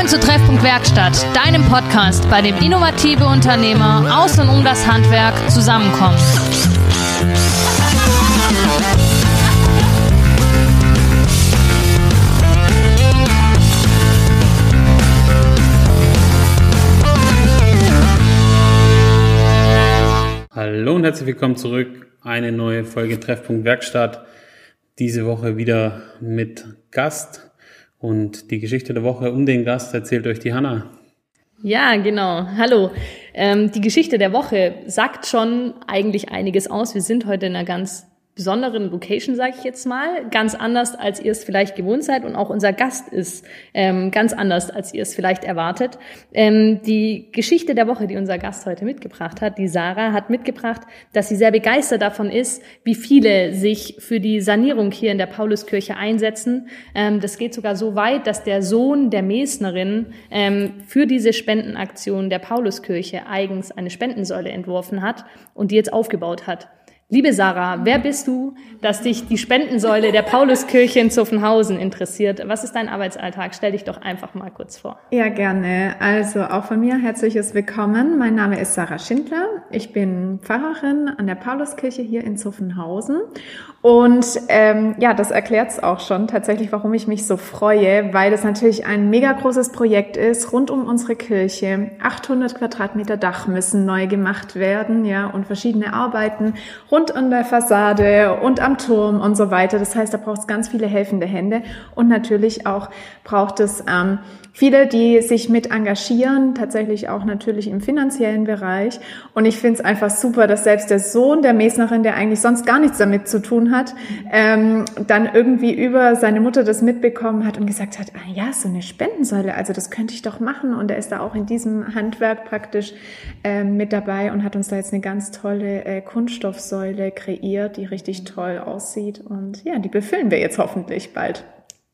Willkommen zu Treffpunkt Werkstatt, deinem Podcast, bei dem innovative Unternehmer aus und um das Handwerk zusammenkommen. Hallo und herzlich willkommen zurück. Eine neue Folge Treffpunkt Werkstatt. Diese Woche wieder mit Gast. Und die Geschichte der Woche um den Gast erzählt euch die Hanna. Ja, genau. Hallo. Ähm, die Geschichte der Woche sagt schon eigentlich einiges aus. Wir sind heute in einer ganz besonderen Location, sage ich jetzt mal, ganz anders, als ihr es vielleicht gewohnt seid und auch unser Gast ist ähm, ganz anders, als ihr es vielleicht erwartet. Ähm, die Geschichte der Woche, die unser Gast heute mitgebracht hat, die Sarah, hat mitgebracht, dass sie sehr begeistert davon ist, wie viele sich für die Sanierung hier in der Pauluskirche einsetzen. Ähm, das geht sogar so weit, dass der Sohn der Mesnerin ähm, für diese Spendenaktion der Pauluskirche eigens eine Spendensäule entworfen hat und die jetzt aufgebaut hat. Liebe Sarah, wer bist du, dass dich die Spendensäule der Pauluskirche in Zuffenhausen interessiert? Was ist dein Arbeitsalltag? Stell dich doch einfach mal kurz vor. Ja, gerne. Also auch von mir herzliches Willkommen. Mein Name ist Sarah Schindler. Ich bin Pfarrerin an der Pauluskirche hier in Zuffenhausen. Und ähm, ja, das erklärt es auch schon tatsächlich, warum ich mich so freue, weil das natürlich ein mega großes Projekt ist rund um unsere Kirche. 800 Quadratmeter Dach müssen neu gemacht werden, ja, und verschiedene Arbeiten rund und an der Fassade und am Turm und so weiter. Das heißt, da braucht es ganz viele helfende Hände und natürlich auch braucht es ähm, viele, die sich mit engagieren, tatsächlich auch natürlich im finanziellen Bereich. Und ich finde es einfach super, dass selbst der Sohn der Mesnerin, der eigentlich sonst gar nichts damit zu tun hat, ähm, dann irgendwie über seine Mutter das mitbekommen hat und gesagt hat, ah ja, so eine Spendensäule, also das könnte ich doch machen. Und er ist da auch in diesem Handwerk praktisch ähm, mit dabei und hat uns da jetzt eine ganz tolle äh, Kunststoffsäule kreiert, die richtig toll aussieht. Und ja, die befüllen wir jetzt hoffentlich bald.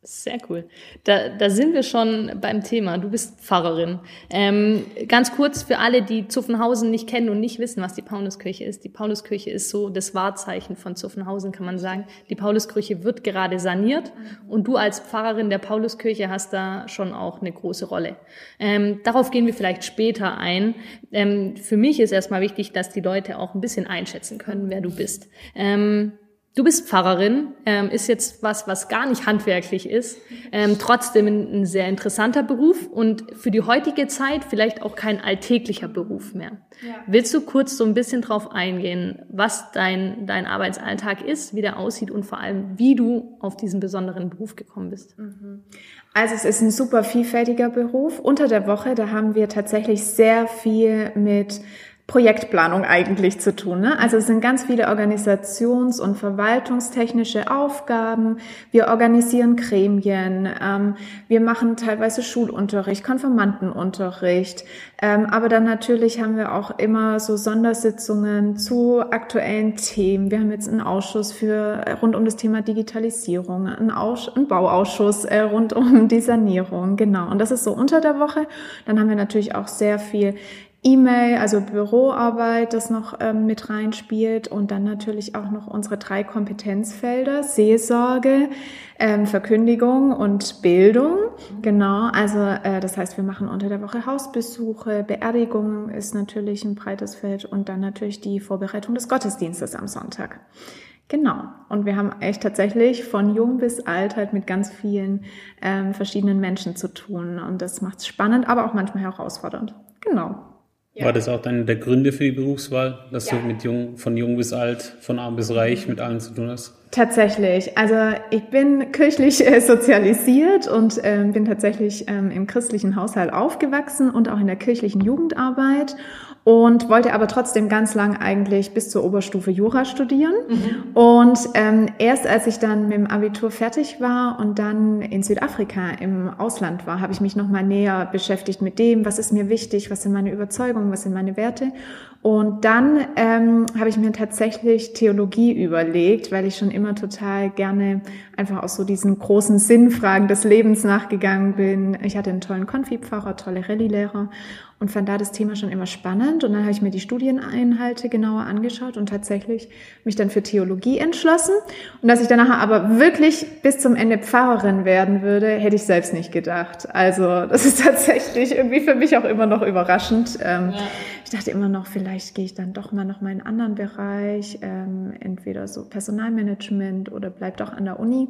Sehr cool. Da, da sind wir schon beim Thema. Du bist Pfarrerin. Ähm, ganz kurz für alle, die Zuffenhausen nicht kennen und nicht wissen, was die Pauluskirche ist. Die Pauluskirche ist so das Wahrzeichen von Zuffenhausen, kann man sagen. Die Pauluskirche wird gerade saniert und du als Pfarrerin der Pauluskirche hast da schon auch eine große Rolle. Ähm, darauf gehen wir vielleicht später ein. Ähm, für mich ist erstmal wichtig, dass die Leute auch ein bisschen einschätzen können, wer du bist. Ähm, Du bist Pfarrerin, ähm, ist jetzt was, was gar nicht handwerklich ist, ähm, trotzdem ein, ein, sehr interessanter Beruf und für die heutige Zeit vielleicht auch kein alltäglicher Beruf mehr. Ja. Willst du kurz so ein bisschen drauf eingehen, was dein, dein Arbeitsalltag ist, wie der aussieht und vor allem, wie du auf diesen besonderen Beruf gekommen bist? Mhm. Also es ist ein super vielfältiger Beruf. Unter der Woche, da haben wir tatsächlich sehr viel mit Projektplanung eigentlich zu tun. Ne? Also es sind ganz viele organisations- und verwaltungstechnische Aufgaben. Wir organisieren Gremien, ähm, wir machen teilweise Schulunterricht, Konfirmandenunterricht, ähm, aber dann natürlich haben wir auch immer so Sondersitzungen zu aktuellen Themen. Wir haben jetzt einen Ausschuss für äh, rund um das Thema Digitalisierung, einen, Aus einen Bauausschuss äh, rund um die Sanierung, genau. Und das ist so unter der Woche. Dann haben wir natürlich auch sehr viel E-Mail, also Büroarbeit, das noch ähm, mit reinspielt und dann natürlich auch noch unsere drei Kompetenzfelder, Seelsorge, ähm, Verkündigung und Bildung. Genau, also äh, das heißt, wir machen unter der Woche Hausbesuche, Beerdigung ist natürlich ein breites Feld und dann natürlich die Vorbereitung des Gottesdienstes am Sonntag. Genau. Und wir haben echt tatsächlich von jung bis alt halt mit ganz vielen ähm, verschiedenen Menschen zu tun. Und das macht es spannend, aber auch manchmal herausfordernd. Genau. Ja. War das auch einer der Gründe für die Berufswahl, dass ja. du mit jung, von jung bis alt, von arm bis reich mit allen zu tun hast? Tatsächlich. Also ich bin kirchlich äh, sozialisiert und äh, bin tatsächlich ähm, im christlichen Haushalt aufgewachsen und auch in der kirchlichen Jugendarbeit und wollte aber trotzdem ganz lang eigentlich bis zur Oberstufe Jura studieren. Mhm. Und ähm, erst als ich dann mit dem Abitur fertig war und dann in Südafrika im Ausland war, habe ich mich nochmal näher beschäftigt mit dem, was ist mir wichtig, was sind meine Überzeugungen, was sind meine Werte. Und dann ähm, habe ich mir tatsächlich Theologie überlegt, weil ich schon immer total gerne einfach aus so diesen großen Sinnfragen des Lebens nachgegangen bin. Ich hatte einen tollen Konfipfarrer, tolle Rallye-Lehrer und fand da das Thema schon immer spannend. Und dann habe ich mir die Studieneinhalte genauer angeschaut und tatsächlich mich dann für Theologie entschlossen. Und dass ich danach aber wirklich bis zum Ende Pfarrerin werden würde, hätte ich selbst nicht gedacht. Also das ist tatsächlich irgendwie für mich auch immer noch überraschend. Ähm, ja. Ich dachte immer noch, vielleicht gehe ich dann doch mal noch mal in einen anderen Bereich, ähm, entweder so Personalmanagement oder bleib doch an der Uni.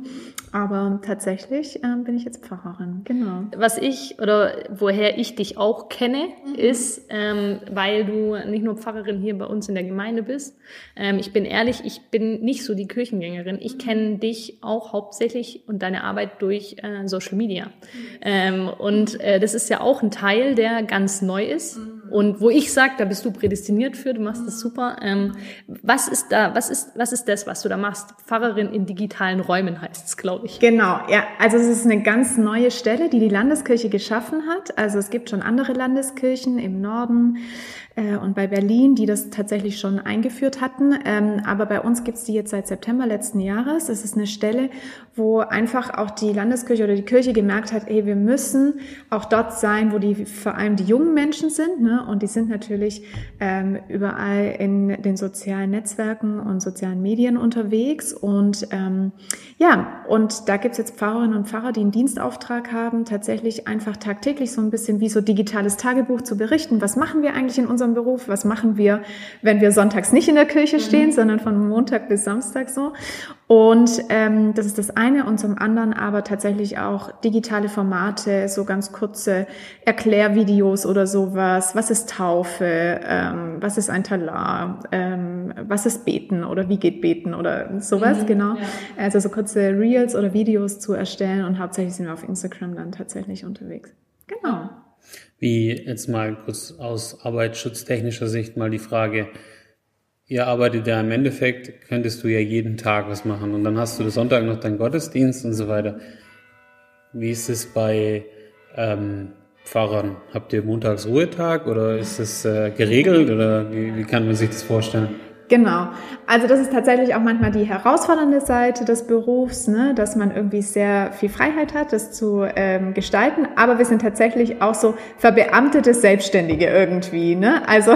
Aber tatsächlich ähm, bin ich jetzt Pfarrerin. Genau. Was ich oder woher ich dich auch kenne, mhm. ist, ähm, weil du nicht nur Pfarrerin hier bei uns in der Gemeinde bist. Ähm, ich bin ehrlich, ich bin nicht so die Kirchengängerin. Ich mhm. kenne dich auch hauptsächlich und deine Arbeit durch äh, Social Media. Mhm. Ähm, und äh, das ist ja auch ein Teil, der ganz neu ist mhm. Und wo ich sage, da bist du prädestiniert für. Du machst das super. Ähm, was ist da? Was ist was ist das, was du da machst? Pfarrerin in digitalen Räumen heißt es, glaube ich. Genau, ja. Also es ist eine ganz neue Stelle, die die Landeskirche geschaffen hat. Also es gibt schon andere Landeskirchen im Norden äh, und bei Berlin, die das tatsächlich schon eingeführt hatten. Ähm, aber bei uns gibt's die jetzt seit September letzten Jahres. Es ist eine Stelle, wo einfach auch die Landeskirche oder die Kirche gemerkt hat, ey, wir müssen auch dort sein, wo die vor allem die jungen Menschen sind. Ne? Und die sind natürlich ähm, überall in den sozialen Netzwerken und sozialen Medien unterwegs. Und ähm, ja, und da gibt's jetzt Pfarrerinnen und Pfarrer, die einen Dienstauftrag haben, tatsächlich einfach tagtäglich so ein bisschen wie so digitales Tagebuch zu berichten. Was machen wir eigentlich in unserem Beruf? Was machen wir, wenn wir sonntags nicht in der Kirche stehen, mhm. sondern von Montag bis Samstag so? Und ähm, das ist das eine und zum anderen aber tatsächlich auch digitale Formate, so ganz kurze Erklärvideos oder sowas. Was ist Taufe? Ähm, was ist ein Talar? Ähm, was ist Beten oder wie geht Beten oder sowas, mhm, genau. Ja. Also so kurze Reels oder Videos zu erstellen und hauptsächlich sind wir auf Instagram dann tatsächlich unterwegs. Genau. Wie jetzt mal kurz aus arbeitsschutztechnischer Sicht mal die Frage, ihr arbeitet ja im Endeffekt, könntest du ja jeden Tag was machen und dann hast du das Sonntag noch deinen Gottesdienst und so weiter. Wie ist es bei ähm, Pfarrern? Habt ihr montags Ruhetag oder ist es äh, geregelt oder wie, wie kann man sich das vorstellen? Genau. Also das ist tatsächlich auch manchmal die herausfordernde Seite des Berufs, ne? dass man irgendwie sehr viel Freiheit hat, das zu ähm, gestalten. Aber wir sind tatsächlich auch so verbeamtete Selbstständige irgendwie. Ne? Also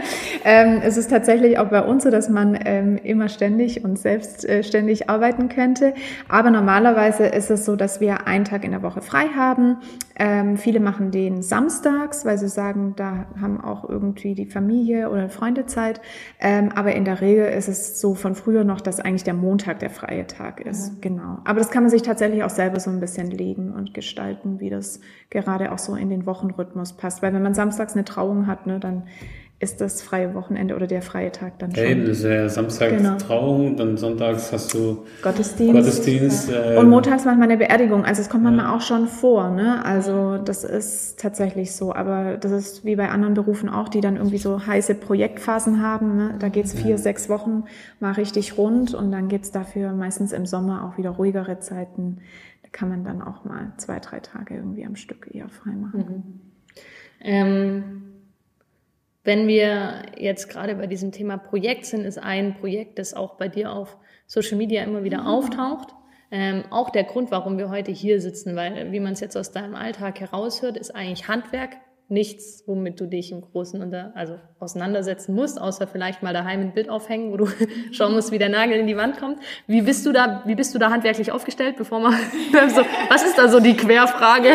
ähm, es ist tatsächlich auch bei uns so, dass man ähm, immer ständig und selbstständig arbeiten könnte. Aber normalerweise ist es so, dass wir einen Tag in der Woche frei haben. Ähm, viele machen den samstags, weil sie sagen, da haben auch irgendwie die Familie oder Freunde Zeit. Ähm, aber in der Regel ist es so von früher noch, dass eigentlich der Montag der freie Tag ist. Mhm. Genau. Aber das kann man sich tatsächlich auch selber so ein bisschen legen und gestalten, wie das gerade auch so in den Wochenrhythmus passt. Weil wenn man samstags eine Trauung hat, ne, dann ist das freie Wochenende oder der freie Tag dann schon. Eben, das ist ja Samstag genau. Trauung, dann sonntags hast du Gottesdienst. Gottesdienst äh, und montags manchmal eine Beerdigung. Also es kommt manchmal ja. auch schon vor. Ne? Also das ist tatsächlich so. Aber das ist wie bei anderen Berufen auch, die dann irgendwie so heiße Projektphasen haben. Ne? Da geht's vier, ja. sechs Wochen mal richtig rund und dann gibt's dafür meistens im Sommer auch wieder ruhigere Zeiten. Da kann man dann auch mal zwei, drei Tage irgendwie am Stück eher frei machen. Mhm. Ähm wenn wir jetzt gerade bei diesem Thema Projekt sind, ist ein Projekt, das auch bei dir auf Social Media immer wieder mhm. auftaucht. Ähm, auch der Grund, warum wir heute hier sitzen, weil, wie man es jetzt aus deinem Alltag heraushört, ist eigentlich Handwerk nichts, womit du dich im Großen unter, also auseinandersetzen musst, außer vielleicht mal daheim ein Bild aufhängen, wo du schauen musst, wie der Nagel in die Wand kommt. Wie bist du da, wie bist du da handwerklich aufgestellt, bevor man, so, was ist da so die Querfrage?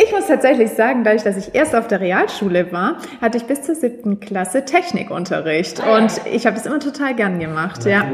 Ich muss tatsächlich sagen, dadurch, dass ich erst auf der Realschule war, hatte ich bis zur siebten Klasse Technikunterricht. Ah, und ich habe das immer total gern gemacht, ja.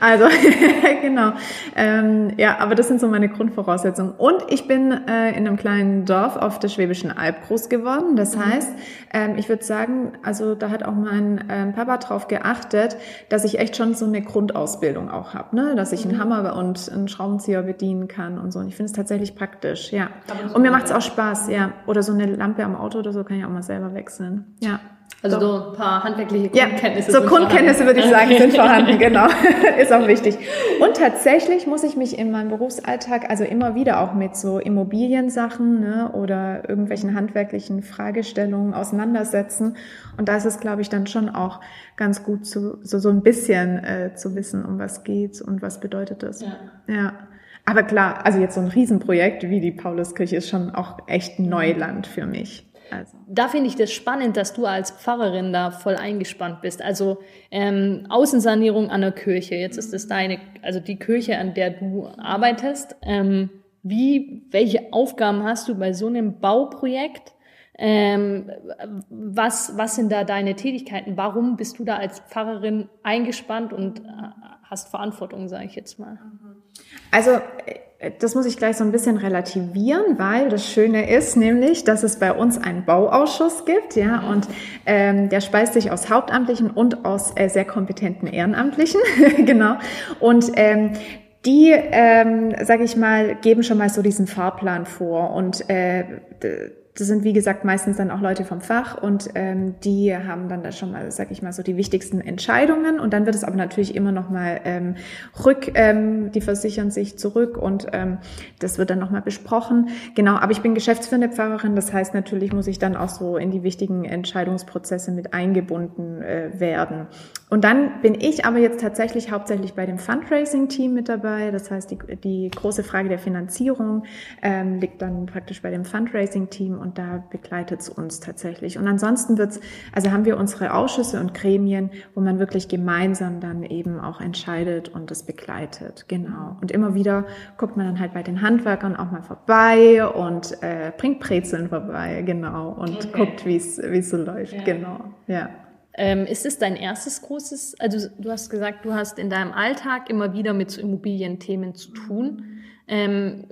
Also, genau. Ähm, ja, aber das sind so meine Grundvoraussetzungen. Und ich bin äh, in einem kleinen Dorf auf der Schwäbischen Alb groß geworden. Das mhm. heißt, ähm, ich würde sagen, also da hat auch mein ähm, Papa drauf geachtet, dass ich echt schon so eine Grundausbildung auch habe, ne? dass ich einen mhm. Hammer und einen Schraubenzieher bedienen kann und so. Und ich finde es tatsächlich praktisch, ja. Und mir macht es auch Spaß. Spaß, ja. Oder so eine Lampe am Auto oder so kann ich auch mal selber wechseln. Ja. Also Doch. so ein paar handwerkliche Grundkenntnisse. Ja, so Grundkenntnisse würde ich sagen, sind vorhanden, genau. Ist auch wichtig. Und tatsächlich muss ich mich in meinem Berufsalltag also immer wieder auch mit so Immobiliensachen ne, oder irgendwelchen handwerklichen Fragestellungen auseinandersetzen. Und da ist es, glaube ich, dann schon auch ganz gut, zu, so, so ein bisschen äh, zu wissen, um was geht und was bedeutet das. Ja. ja. Aber klar, also jetzt so ein Riesenprojekt wie die Pauluskirche ist schon auch echt Neuland für mich. Also. Da finde ich das spannend, dass du als Pfarrerin da voll eingespannt bist. Also ähm, Außensanierung an der Kirche. Jetzt ist es deine, also die Kirche, an der du arbeitest. Ähm, wie, welche Aufgaben hast du bei so einem Bauprojekt? Ähm, was, was sind da deine Tätigkeiten? Warum bist du da als Pfarrerin eingespannt und äh, hast Verantwortung, sage ich jetzt mal? Also äh, das muss ich gleich so ein bisschen relativieren, weil das Schöne ist nämlich, dass es bei uns einen Bauausschuss gibt, ja, und ähm, der speist sich aus Hauptamtlichen und aus äh, sehr kompetenten Ehrenamtlichen, genau. Und ähm, die, ähm, sage ich mal, geben schon mal so diesen Fahrplan vor und äh, das sind, wie gesagt, meistens dann auch Leute vom Fach und ähm, die haben dann da schon mal, sag ich mal, so die wichtigsten Entscheidungen und dann wird es aber natürlich immer noch mal ähm, rück, ähm, die versichern sich zurück und ähm, das wird dann noch mal besprochen. Genau, aber ich bin geschäftsführende Pfarrerin, das heißt natürlich muss ich dann auch so in die wichtigen Entscheidungsprozesse mit eingebunden äh, werden. Und dann bin ich aber jetzt tatsächlich hauptsächlich bei dem Fundraising-Team mit dabei, das heißt die, die große Frage der Finanzierung ähm, liegt dann praktisch bei dem Fundraising-Team und da begleitet es uns tatsächlich. Und ansonsten wird's, also haben wir unsere Ausschüsse und Gremien, wo man wirklich gemeinsam dann eben auch entscheidet und das begleitet. Genau. Und immer wieder guckt man dann halt bei den Handwerkern auch mal vorbei und äh, bringt Brezeln vorbei, genau, und okay. guckt, wie es so läuft. Ja. Genau. Ja. Ähm, ist es dein erstes großes, also du hast gesagt, du hast in deinem Alltag immer wieder mit so Immobilienthemen zu tun. Ähm,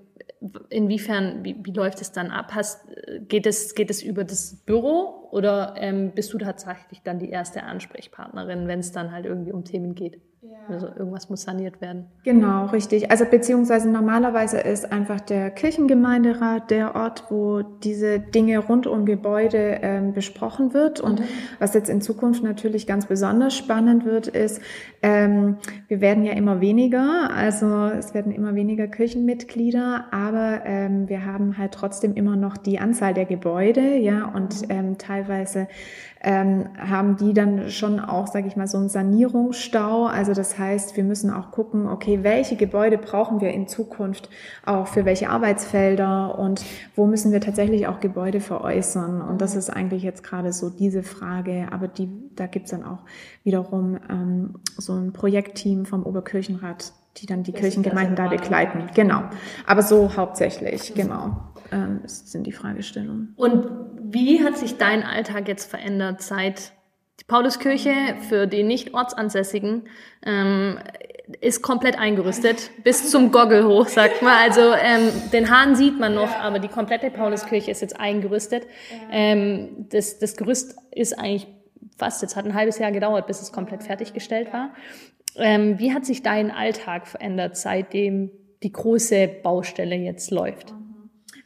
inwiefern, wie, wie läuft es dann ab? Hast, geht, es, geht es über das Büro oder ähm, bist du tatsächlich dann die erste Ansprechpartnerin, wenn es dann halt irgendwie um Themen geht? Ja. Also irgendwas muss saniert werden. Genau, richtig. Also beziehungsweise normalerweise ist einfach der Kirchengemeinderat der Ort, wo diese Dinge rund um Gebäude ähm, besprochen wird. Und mhm. was jetzt in Zukunft natürlich ganz besonders spannend wird, ist, ähm, wir werden ja immer weniger, also es werden immer weniger Kirchenmitglieder, aber ähm, wir haben halt trotzdem immer noch die Anzahl der Gebäude, ja, und mhm. ähm, teilweise ähm, haben die dann schon auch, sage ich mal, so einen Sanierungsstau. Also das heißt, wir müssen auch gucken, okay, welche Gebäude brauchen wir in Zukunft auch für welche Arbeitsfelder und wo müssen wir tatsächlich auch Gebäude veräußern. Und das ist eigentlich jetzt gerade so diese Frage. Aber die, da gibt's dann auch wiederum ähm, so ein Projektteam vom Oberkirchenrat, die dann die das Kirchengemeinden da begleiten. Genau. Aber so hauptsächlich, genau, ähm, sind die Fragestellungen. Und wie hat sich dein Alltag jetzt verändert seit die Pauluskirche für die nicht ortsansässigen ähm, ist komplett eingerüstet bis zum Goggle hoch, sagt man. Also ähm, den Hahn sieht man noch, aber die komplette Pauluskirche ist jetzt eingerüstet. Ähm, das, das Gerüst ist eigentlich fast, jetzt hat ein halbes Jahr gedauert, bis es komplett fertiggestellt war. Ähm, wie hat sich dein Alltag verändert, seitdem die große Baustelle jetzt läuft?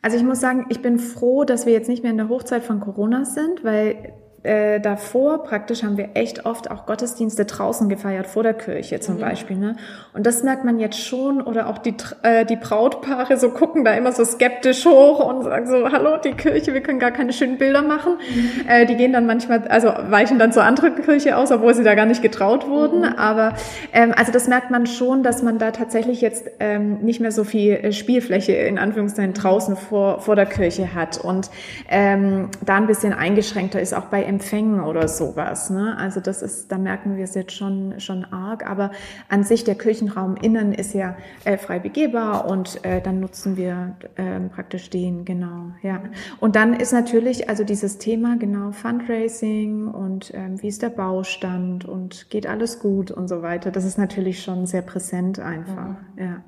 Also ich muss sagen, ich bin froh, dass wir jetzt nicht mehr in der Hochzeit von Corona sind, weil äh, davor praktisch haben wir echt oft auch Gottesdienste draußen gefeiert, vor der Kirche zum mhm. Beispiel. Ne? Und das merkt man jetzt schon, oder auch die, äh, die Brautpaare so gucken da immer so skeptisch hoch und sagen so, hallo, die Kirche, wir können gar keine schönen Bilder machen. Mhm. Äh, die gehen dann manchmal, also weichen dann zur anderen Kirche aus, obwohl sie da gar nicht getraut wurden. Mhm. Aber ähm, also das merkt man schon, dass man da tatsächlich jetzt ähm, nicht mehr so viel äh, Spielfläche in Anführungszeichen draußen vor, vor der Kirche hat und ähm, da ein bisschen eingeschränkter ist, auch bei Empfängen oder sowas. Ne? Also das ist, da merken wir es jetzt schon, schon arg. Aber an sich der Kirchenraum innen ist ja äh, frei begehbar und äh, dann nutzen wir äh, praktisch den, genau, ja. Und dann ist natürlich also dieses Thema, genau, Fundraising und ähm, wie ist der Baustand und geht alles gut und so weiter. Das ist natürlich schon sehr präsent einfach, mhm. ja.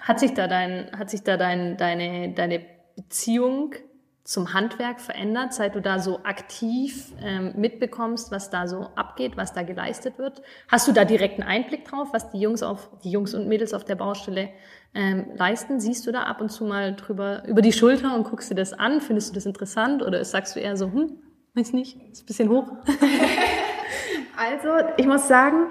Hat sich da dein, hat sich da dein, deine, deine Beziehung zum Handwerk verändert, seit du da so aktiv ähm, mitbekommst, was da so abgeht, was da geleistet wird? Hast du da direkten Einblick drauf, was die Jungs auf die Jungs und Mädels auf der Baustelle ähm, leisten? Siehst du da ab und zu mal drüber über die Schulter und guckst dir das an? Findest du das interessant oder sagst du eher so, hm, weiß nicht, ist ein bisschen hoch? also ich muss sagen,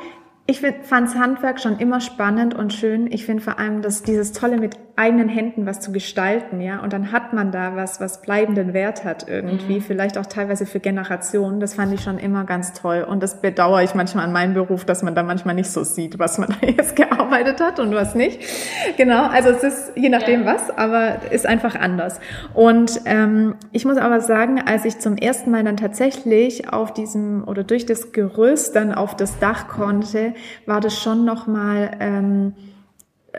ich fand Handwerk schon immer spannend und schön. Ich finde vor allem, dass dieses Tolle mit eigenen Händen was zu gestalten, ja. Und dann hat man da was, was bleibenden Wert hat irgendwie, mhm. vielleicht auch teilweise für Generationen. Das fand ich schon immer ganz toll. Und das bedauere ich manchmal an meinem Beruf, dass man da manchmal nicht so sieht, was man da jetzt gearbeitet hat und was nicht. Genau, also es ist je nachdem ja. was, aber ist einfach anders. Und ähm, ich muss aber sagen, als ich zum ersten Mal dann tatsächlich auf diesem oder durch das Gerüst dann auf das Dach konnte, war das schon nochmal ähm,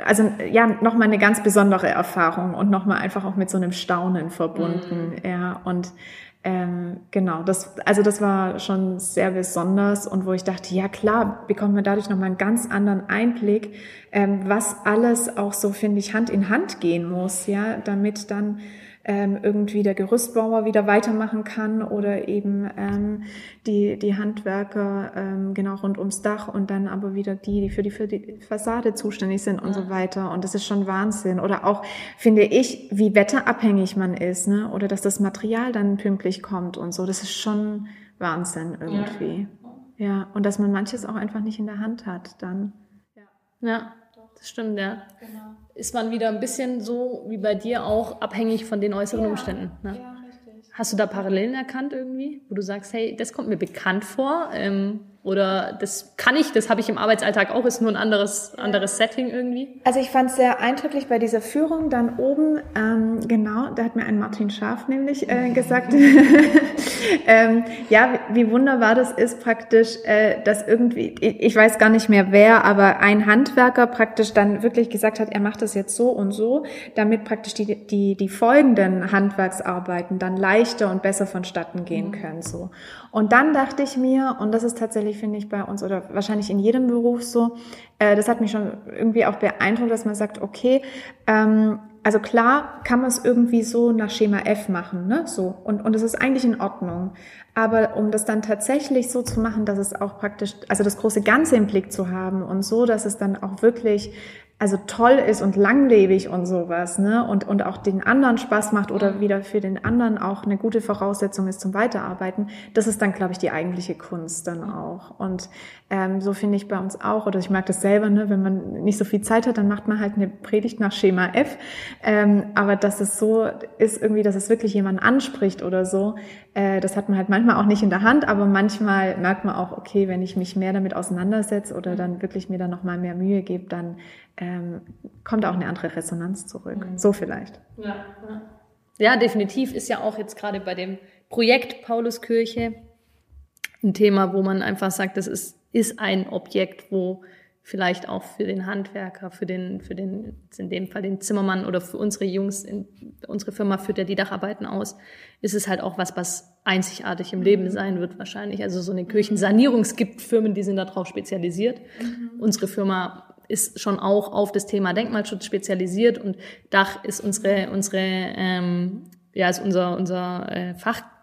also ja, nochmal eine ganz besondere Erfahrung und nochmal einfach auch mit so einem Staunen verbunden. Mhm. Ja, und ähm, genau, das, also das war schon sehr besonders und wo ich dachte, ja klar, bekommt man dadurch nochmal einen ganz anderen Einblick, ähm, was alles auch so, finde ich, Hand in Hand gehen muss, ja, damit dann ähm, irgendwie der Gerüstbauer wieder weitermachen kann oder eben ähm, die, die Handwerker ähm, genau rund ums Dach und dann aber wieder die, die für die, für die Fassade zuständig sind und ja. so weiter. Und das ist schon Wahnsinn. Oder auch, finde ich, wie wetterabhängig man ist, ne? Oder dass das Material dann pünktlich kommt und so. Das ist schon Wahnsinn irgendwie. Ja, ja. und dass man manches auch einfach nicht in der Hand hat dann. Ja, ja das stimmt, ja. Genau ist man wieder ein bisschen so wie bei dir auch abhängig von den äußeren ja, Umständen. Ne? Ja, richtig. Hast du da Parallelen erkannt irgendwie, wo du sagst, hey, das kommt mir bekannt vor? Ähm, oder das kann ich, das habe ich im Arbeitsalltag auch, ist nur ein anderes, anderes Setting irgendwie? Also ich fand es sehr eindrücklich bei dieser Führung dann oben, ähm, genau, da hat mir ein Martin Scharf nämlich äh, gesagt, ähm, ja, wie wunderbar das ist praktisch, äh, dass irgendwie, ich weiß gar nicht mehr wer, aber ein Handwerker praktisch dann wirklich gesagt hat, er macht das jetzt so und so, damit praktisch die, die, die folgenden Handwerksarbeiten dann leichter und besser vonstatten gehen mhm. können. So. Und dann dachte ich mir, und das ist tatsächlich, finde ich, bei uns oder wahrscheinlich in jedem Beruf so, äh, das hat mich schon irgendwie auch beeindruckt, dass man sagt, okay, ähm, also klar kann man es irgendwie so nach Schema F machen, ne? So. Und, und es ist eigentlich in Ordnung. Aber um das dann tatsächlich so zu machen, dass es auch praktisch, also das große Ganze im Blick zu haben und so, dass es dann auch wirklich also toll ist und langlebig und sowas, ne? Und, und auch den anderen Spaß macht oder wieder für den anderen auch eine gute Voraussetzung ist zum Weiterarbeiten, das ist dann, glaube ich, die eigentliche Kunst dann auch. Und ähm, so finde ich bei uns auch, oder ich mag das selber, ne? wenn man nicht so viel Zeit hat, dann macht man halt eine Predigt nach Schema F. Ähm, aber dass es so ist, irgendwie, dass es wirklich jemanden anspricht oder so, äh, das hat man halt manchmal auch nicht in der Hand, aber manchmal merkt man auch, okay, wenn ich mich mehr damit auseinandersetze oder dann wirklich mir dann nochmal mehr Mühe gebe, dann ähm, kommt auch eine andere Resonanz zurück. Mhm. So vielleicht. Ja, ja. ja, definitiv ist ja auch jetzt gerade bei dem Projekt Pauluskirche ein Thema, wo man einfach sagt, das ist, ist ein Objekt, wo vielleicht auch für den Handwerker, für den, für den, in dem Fall den Zimmermann oder für unsere Jungs, in, unsere Firma führt ja die Dacharbeiten aus, ist es halt auch was, was einzigartig im Leben sein wird wahrscheinlich. Also so eine Kirchensanierung, es gibt Firmen, die sind darauf spezialisiert. Mhm. Unsere Firma ist schon auch auf das Thema Denkmalschutz spezialisiert und Dach ist unsere, unsere ähm, ja, ist unser, unser äh,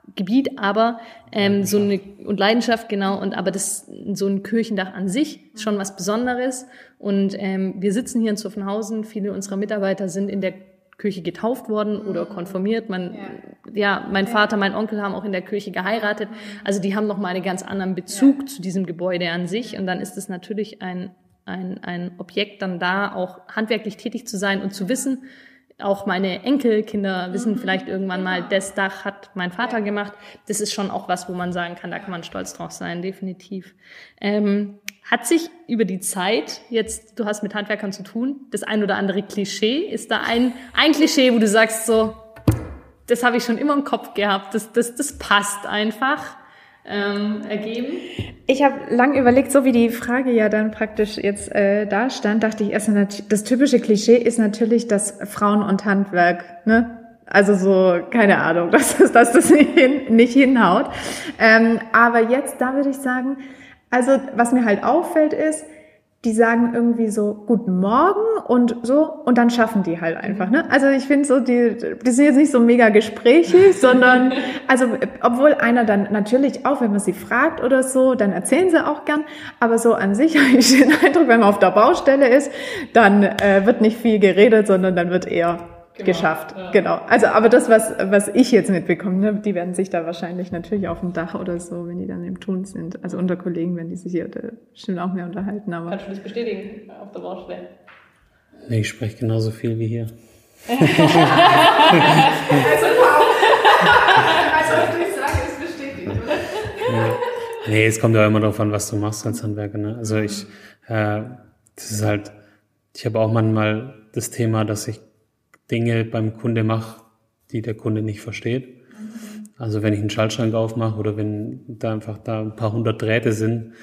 Fachgebiet, aber ähm, so eine und Leidenschaft genau und aber das so ein Kirchendach an sich ist schon was Besonderes und ähm, wir sitzen hier in Zuffenhausen, viele unserer Mitarbeiter sind in der Kirche getauft worden oder konformiert. Man, ja. ja, mein Vater, mein Onkel haben auch in der Kirche geheiratet. Also die haben noch mal einen ganz anderen Bezug ja. zu diesem Gebäude an sich. Und dann ist es natürlich ein ein, ein Objekt dann da, auch handwerklich tätig zu sein und zu wissen, auch meine Enkelkinder wissen mhm. vielleicht irgendwann mal, das Dach hat mein Vater gemacht. Das ist schon auch was, wo man sagen kann, da kann man stolz drauf sein, definitiv. Ähm, hat sich über die Zeit, jetzt, du hast mit Handwerkern zu tun, das ein oder andere Klischee, ist da ein, ein Klischee, wo du sagst so, das habe ich schon immer im Kopf gehabt, das, das, das passt einfach ähm, ergeben? Ich habe lang überlegt, so wie die Frage ja dann praktisch jetzt äh, da stand, dachte ich erst, das typische Klischee ist natürlich das Frauen und Handwerk, ne? Also so, keine Ahnung, dass, dass das nicht, hin, nicht hinhaut. Ähm, aber jetzt, da würde ich sagen, also was mir halt auffällt ist, die sagen irgendwie so Guten Morgen und so und dann schaffen die halt einfach. Ne? Also ich finde so, die, die sind jetzt nicht so mega gesprächig, sondern also obwohl einer dann natürlich auch, wenn man sie fragt oder so, dann erzählen sie auch gern, aber so an sich habe ich den Eindruck, wenn man auf der Baustelle ist, dann äh, wird nicht viel geredet, sondern dann wird eher Genau, geschafft. Ja. Genau. Also, aber das, was, was ich jetzt mitbekomme, ne, die werden sich da wahrscheinlich natürlich auf dem Dach oder so, wenn die dann im Tun sind. Also unter Kollegen werden die sich hier bestimmt auch mehr unterhalten. Aber Kannst du das bestätigen auf der Baustelle? Nee, ich spreche genauso viel wie hier. also, also ich sage, es bestätigt? Ja. Nee, es kommt ja immer darauf an, was du machst als Handwerker. Ne? Also ich, äh, das ist halt, ich habe auch manchmal das Thema, dass ich Dinge beim Kunde mache, die der Kunde nicht versteht. Also wenn ich einen Schaltschrank aufmache oder wenn da einfach da ein paar hundert Drähte sind,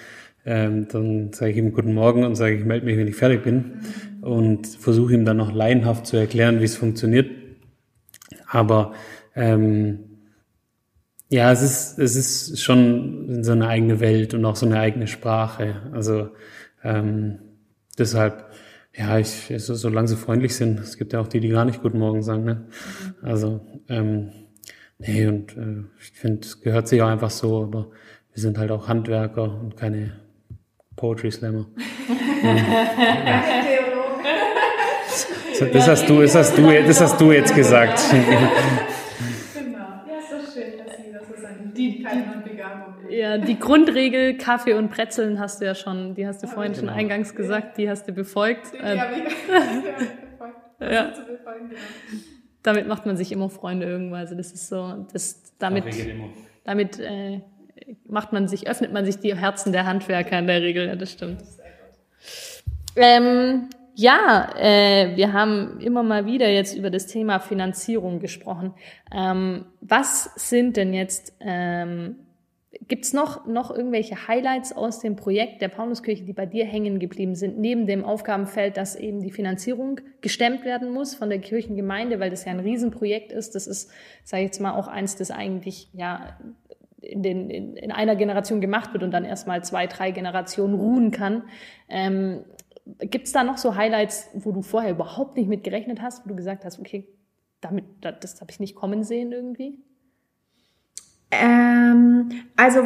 ähm, dann sage ich ihm guten Morgen und sage, ich melde mich, wenn ich fertig bin und versuche ihm dann noch laienhaft zu erklären, wie es funktioniert. Aber ähm, ja, es ist, es ist schon so eine eigene Welt und auch so eine eigene Sprache. Also ähm, deshalb, ja, ich, so, solange sie freundlich sind, es gibt ja auch die, die gar nicht Guten Morgen sagen, ne? Also, ähm, nee, und äh, ich finde, es gehört sich auch einfach so, aber wir sind halt auch Handwerker und keine Poetry Slammer. ja. Das hast du, das hast du, das hast du jetzt gesagt. die, die, ja, die Grundregel Kaffee und Brezeln hast du ja schon, die hast du vorhin schon eingangs gesagt, die hast du befolgt. Die, die habe ich befolgt. Ja. Damit macht man sich immer Freunde irgendwann. Also das ist so, das damit, damit äh, macht man sich, öffnet man sich die Herzen der Handwerker in der Regel. Ja, das stimmt. Ähm, ja, äh, wir haben immer mal wieder jetzt über das Thema Finanzierung gesprochen. Ähm, was sind denn jetzt, ähm, gibt es noch, noch irgendwelche Highlights aus dem Projekt der Pauluskirche, die bei dir hängen geblieben sind, neben dem Aufgabenfeld, dass eben die Finanzierung gestemmt werden muss von der Kirchengemeinde, weil das ja ein Riesenprojekt ist. Das ist, sage ich jetzt mal, auch eins, das eigentlich ja in, den, in, in einer Generation gemacht wird und dann erstmal zwei, drei Generationen ruhen kann. Ähm, Gibt es da noch so Highlights, wo du vorher überhaupt nicht mit gerechnet hast, wo du gesagt hast, okay, damit, das, das habe ich nicht kommen sehen irgendwie? Ähm, also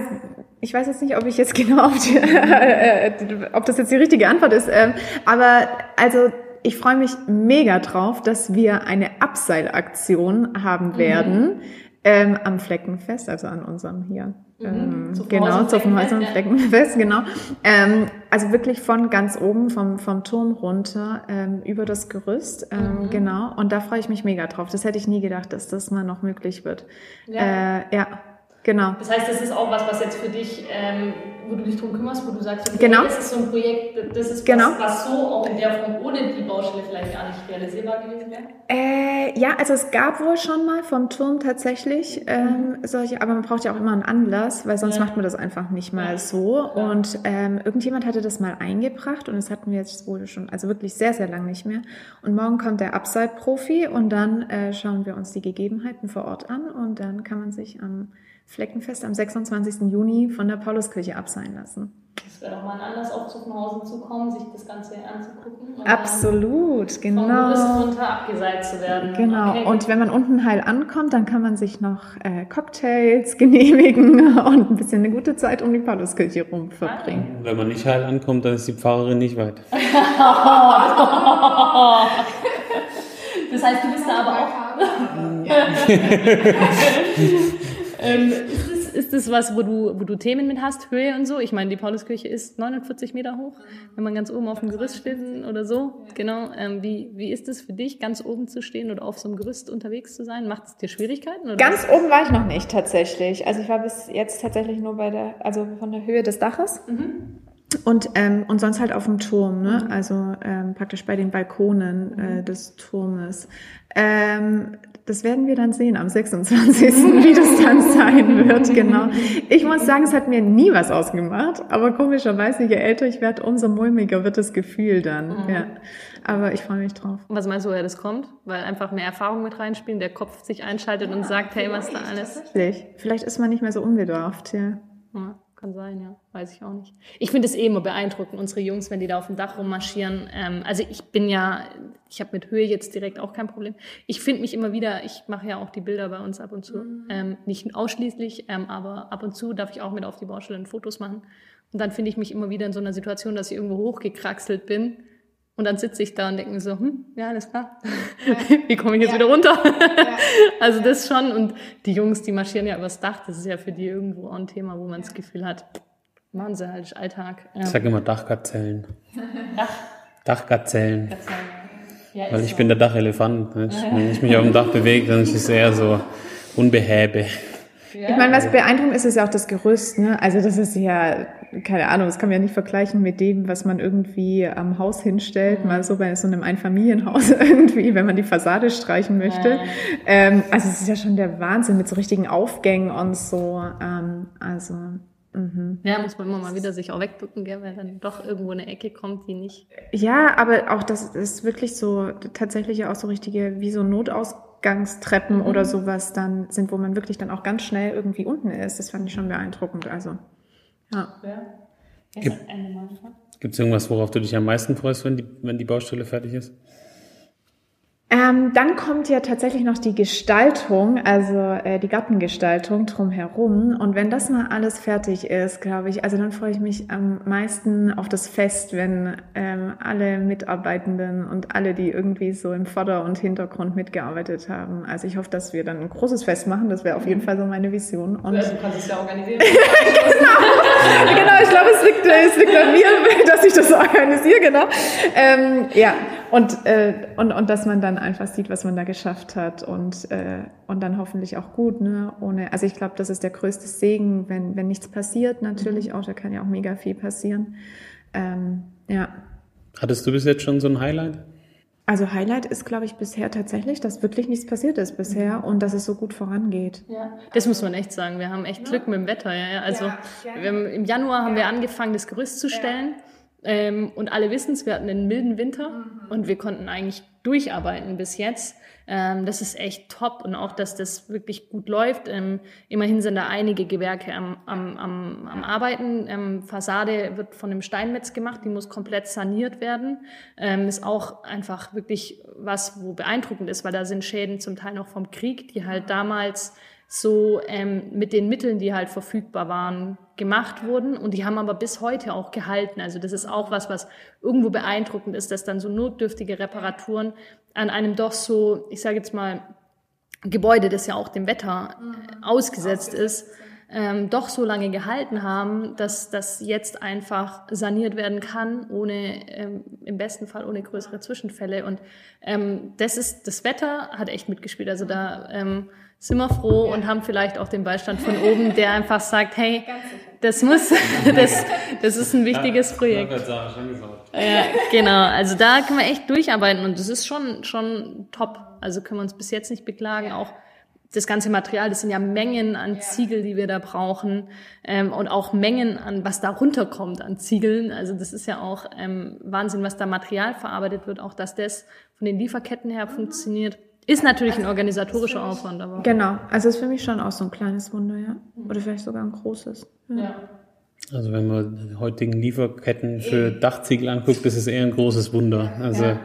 ich weiß jetzt nicht, ob ich jetzt genau, die, äh, ob das jetzt die richtige Antwort ist, ähm, aber also ich freue mich mega drauf, dass wir eine Abseilaktion haben mhm. werden mhm. ähm, am Fleckenfest, also an unserem hier Mhm. Ähm, zu genau, zu Fleckenhäusern und Fleckenfest, genau. Ähm, also wirklich von ganz oben, vom, vom Turm runter, ähm, über das Gerüst, ähm, mhm. genau. Und da freue ich mich mega drauf. Das hätte ich nie gedacht, dass das mal noch möglich wird. Ja. Äh, ja. Genau. Das heißt, das ist auch was, was jetzt für dich, ähm, wo du dich drum kümmerst, wo du sagst, okay, genau. das ist so ein Projekt, das ist genau. was, was so auch in der Form ohne die Baustelle vielleicht gar nicht realisierbar gewesen wäre? Äh, ja, also es gab wohl schon mal vom Turm tatsächlich ähm, mhm. solche, aber man braucht ja auch immer einen Anlass, weil sonst ja. macht man das einfach nicht mal ja. so. Ja. Und ähm, irgendjemand hatte das mal eingebracht und das hatten wir jetzt wohl schon, also wirklich sehr, sehr lang nicht mehr. Und morgen kommt der Upside-Profi und dann äh, schauen wir uns die Gegebenheiten vor Ort an und dann kann man sich am Fleckenfest am 26. Juni von der Pauluskirche abseilen lassen. Das wäre doch mal ein Anlass, auf Zuffenhausen zu kommen, sich das Ganze anzugucken. Absolut, genau. Von runter abgeseilt zu werden. Genau, okay. und wenn man unten heil ankommt, dann kann man sich noch äh, Cocktails genehmigen und ein bisschen eine gute Zeit um die Pauluskirche rum verbringen. Wenn man nicht heil ankommt, dann ist die Pfarrerin nicht weit. das heißt, du bist da aber auch... Ähm, ist, das, ist das was, wo du, wo du Themen mit hast, Höhe und so? Ich meine, die Pauluskirche ist 49 Meter hoch, wenn man ganz oben auf dem Gerüst steht oder so. Genau. Ähm, wie, wie ist es für dich, ganz oben zu stehen oder auf so einem Gerüst unterwegs zu sein? Macht es dir Schwierigkeiten? Oder ganz oben war ich noch nicht tatsächlich. Also ich war bis jetzt tatsächlich nur bei der, also von der Höhe des Daches. Mhm. Und, ähm, und sonst halt auf dem Turm, ne? Mhm. also ähm, praktisch bei den Balkonen äh, mhm. des Turmes. Ähm, das werden wir dann sehen am 26., wie das dann sein wird, genau. Ich muss sagen, es hat mir nie was ausgemacht, aber komischerweise, je älter ich werde, umso mulmiger wird das Gefühl dann, mhm. ja. Aber ich freue mich drauf. Was meinst du, woher das kommt? Weil einfach mehr Erfahrung mit reinspielen, der Kopf sich einschaltet ja, und sagt, hey, was da alles? Vielleicht, vielleicht ist man nicht mehr so unbedarft, ja. ja. Kann sein, ja. Weiß ich auch nicht. Ich finde es eh immer beeindruckend, unsere Jungs, wenn die da auf dem Dach rummarschieren. Ähm, also ich bin ja, ich habe mit Höhe jetzt direkt auch kein Problem. Ich finde mich immer wieder, ich mache ja auch die Bilder bei uns ab und zu. Mhm. Ähm, nicht ausschließlich, ähm, aber ab und zu darf ich auch mit auf die Baustelle Fotos machen. Und dann finde ich mich immer wieder in so einer Situation, dass ich irgendwo hochgekraxelt bin und dann sitze ich da und denke mir so, hm, ja, alles klar. Ja. Wie komme ich jetzt ja. wieder runter? Ja. also das schon. Und die Jungs, die marschieren ja übers Dach. Das ist ja für die irgendwo auch ein Thema, wo man das Gefühl hat, machen sie halt Alltag. Ich sage immer Dachgazellen. Dach? Dachgazellen. Gazellen, Ja, Weil ich so. bin der Dachelefant. Ne? Wenn ich mich auf dem Dach bewege, dann ist es eher so unbehäbe. Ich meine, was beeindruckend ist, ist ja auch das Gerüst. Ne? Also das ist ja, keine Ahnung, das kann man ja nicht vergleichen mit dem, was man irgendwie am Haus hinstellt, mhm. mal so bei so einem Einfamilienhaus irgendwie, wenn man die Fassade streichen möchte. Mhm. Ähm, also es ist ja schon der Wahnsinn mit so richtigen Aufgängen und so. Ähm, also Mhm. Ja, muss man immer mal wieder sich auch wegbücken, gell, weil dann doch irgendwo eine Ecke kommt, die nicht. Ja, aber auch das ist wirklich so tatsächlich auch so richtige, wie so Notausgangstreppen mhm. oder sowas dann sind, wo man wirklich dann auch ganz schnell irgendwie unten ist. Das fand ich schon beeindruckend. Also, ja. ja. Gibt es irgendwas, worauf du dich am meisten freust, wenn die, wenn die Baustelle fertig ist? Ähm, dann kommt ja tatsächlich noch die Gestaltung, also äh, die Gartengestaltung drumherum. Und wenn das mal alles fertig ist, glaube ich, also dann freue ich mich am meisten auf das Fest, wenn ähm, alle Mitarbeitenden und alle, die irgendwie so im Vorder- und Hintergrund mitgearbeitet haben. Also ich hoffe, dass wir dann ein großes Fest machen. Das wäre auf jeden Fall so meine Vision. Und ja, du kannst es ja organisieren. genau. genau, ich glaube, es liegt, es liegt an mir, dass ich das organisiere, genau. Ähm, ja, und, äh, und, und dass man dann einfach sieht, was man da geschafft hat und, äh, und dann hoffentlich auch gut, ne? Ohne, also ich glaube, das ist der größte Segen, wenn, wenn nichts passiert, natürlich mhm. auch, da kann ja auch mega viel passieren. Ähm, ja. Hattest du bis jetzt schon so ein Highlight? Also Highlight ist, glaube ich, bisher tatsächlich, dass wirklich nichts passiert ist bisher mhm. und dass es so gut vorangeht. Ja, das muss man echt sagen. Wir haben echt Glück mit dem Wetter. Ja, ja. Also ja, ja. Haben, im Januar haben wir angefangen, das Gerüst zu stellen. Ähm, und alle wissen es, wir hatten einen milden Winter mhm. und wir konnten eigentlich durcharbeiten bis jetzt. Ähm, das ist echt top und auch, dass das wirklich gut läuft. Ähm, immerhin sind da einige Gewerke am, am, am, am Arbeiten. Ähm, Fassade wird von einem Steinmetz gemacht, die muss komplett saniert werden. Ähm, ist auch einfach wirklich was, wo beeindruckend ist, weil da sind Schäden zum Teil noch vom Krieg, die halt damals so ähm, mit den Mitteln, die halt verfügbar waren, gemacht wurden und die haben aber bis heute auch gehalten. Also das ist auch was, was irgendwo beeindruckend ist, dass dann so notdürftige Reparaturen an einem doch so, ich sage jetzt mal, Gebäude, das ja auch dem Wetter äh, ausgesetzt ist, ähm, doch so lange gehalten haben, dass das jetzt einfach saniert werden kann, ohne ähm, im besten Fall ohne größere Zwischenfälle. Und ähm, das ist das Wetter hat echt mitgespielt. Also da ähm, sind wir froh und haben vielleicht auch den Beistand von oben, der einfach sagt, hey, das muss, das, das ist ein wichtiges Projekt. Ja, genau. Also da können wir echt durcharbeiten und das ist schon, schon top. Also können wir uns bis jetzt nicht beklagen. Auch das ganze Material, das sind ja Mengen an Ziegel, die wir da brauchen ähm, und auch Mengen an, was da runterkommt an Ziegeln. Also das ist ja auch ähm, Wahnsinn, was da Material verarbeitet wird, auch dass das von den Lieferketten her funktioniert. Ist natürlich ein organisatorischer Aufwand, aber. Genau, also ist für mich schon auch so ein kleines Wunder, ja. Oder vielleicht sogar ein großes. Ja. ja. Also wenn man die heutigen Lieferketten für Dachziegel anguckt, das ist eher ein großes Wunder. Also ja.